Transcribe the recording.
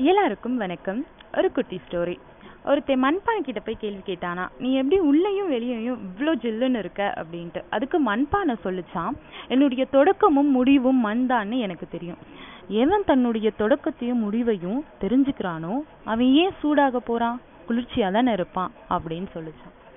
எல்லாருக்கும் வணக்கம். ஒரு குட்டி ஸ்டோரி ஒருத்தன் மண்பானை கிட்ட போய் கேள்வி கேட்டானா நீ எப்படி உள்ளேயும் வெளியேயும் இவ்வளோ ஜில்லுன்னு இருக்க? அப்படின்ட்டு. அதுக்கு மண்பானை சொல்லிச்சான் என்னுடைய தொடக்கமும் முடிவும் மண் தான்னு எனக்கு தெரியும். எவன் தன்னுடைய தொடக்கத்தையும் முடிவையும் தெரிஞ்சுக்கிறானோ அவன் ஏன் சூடாக போறான்? குளிர்ச்சியா தானே இருப்பான்? அப்படின்னு சொல்லிச்சான்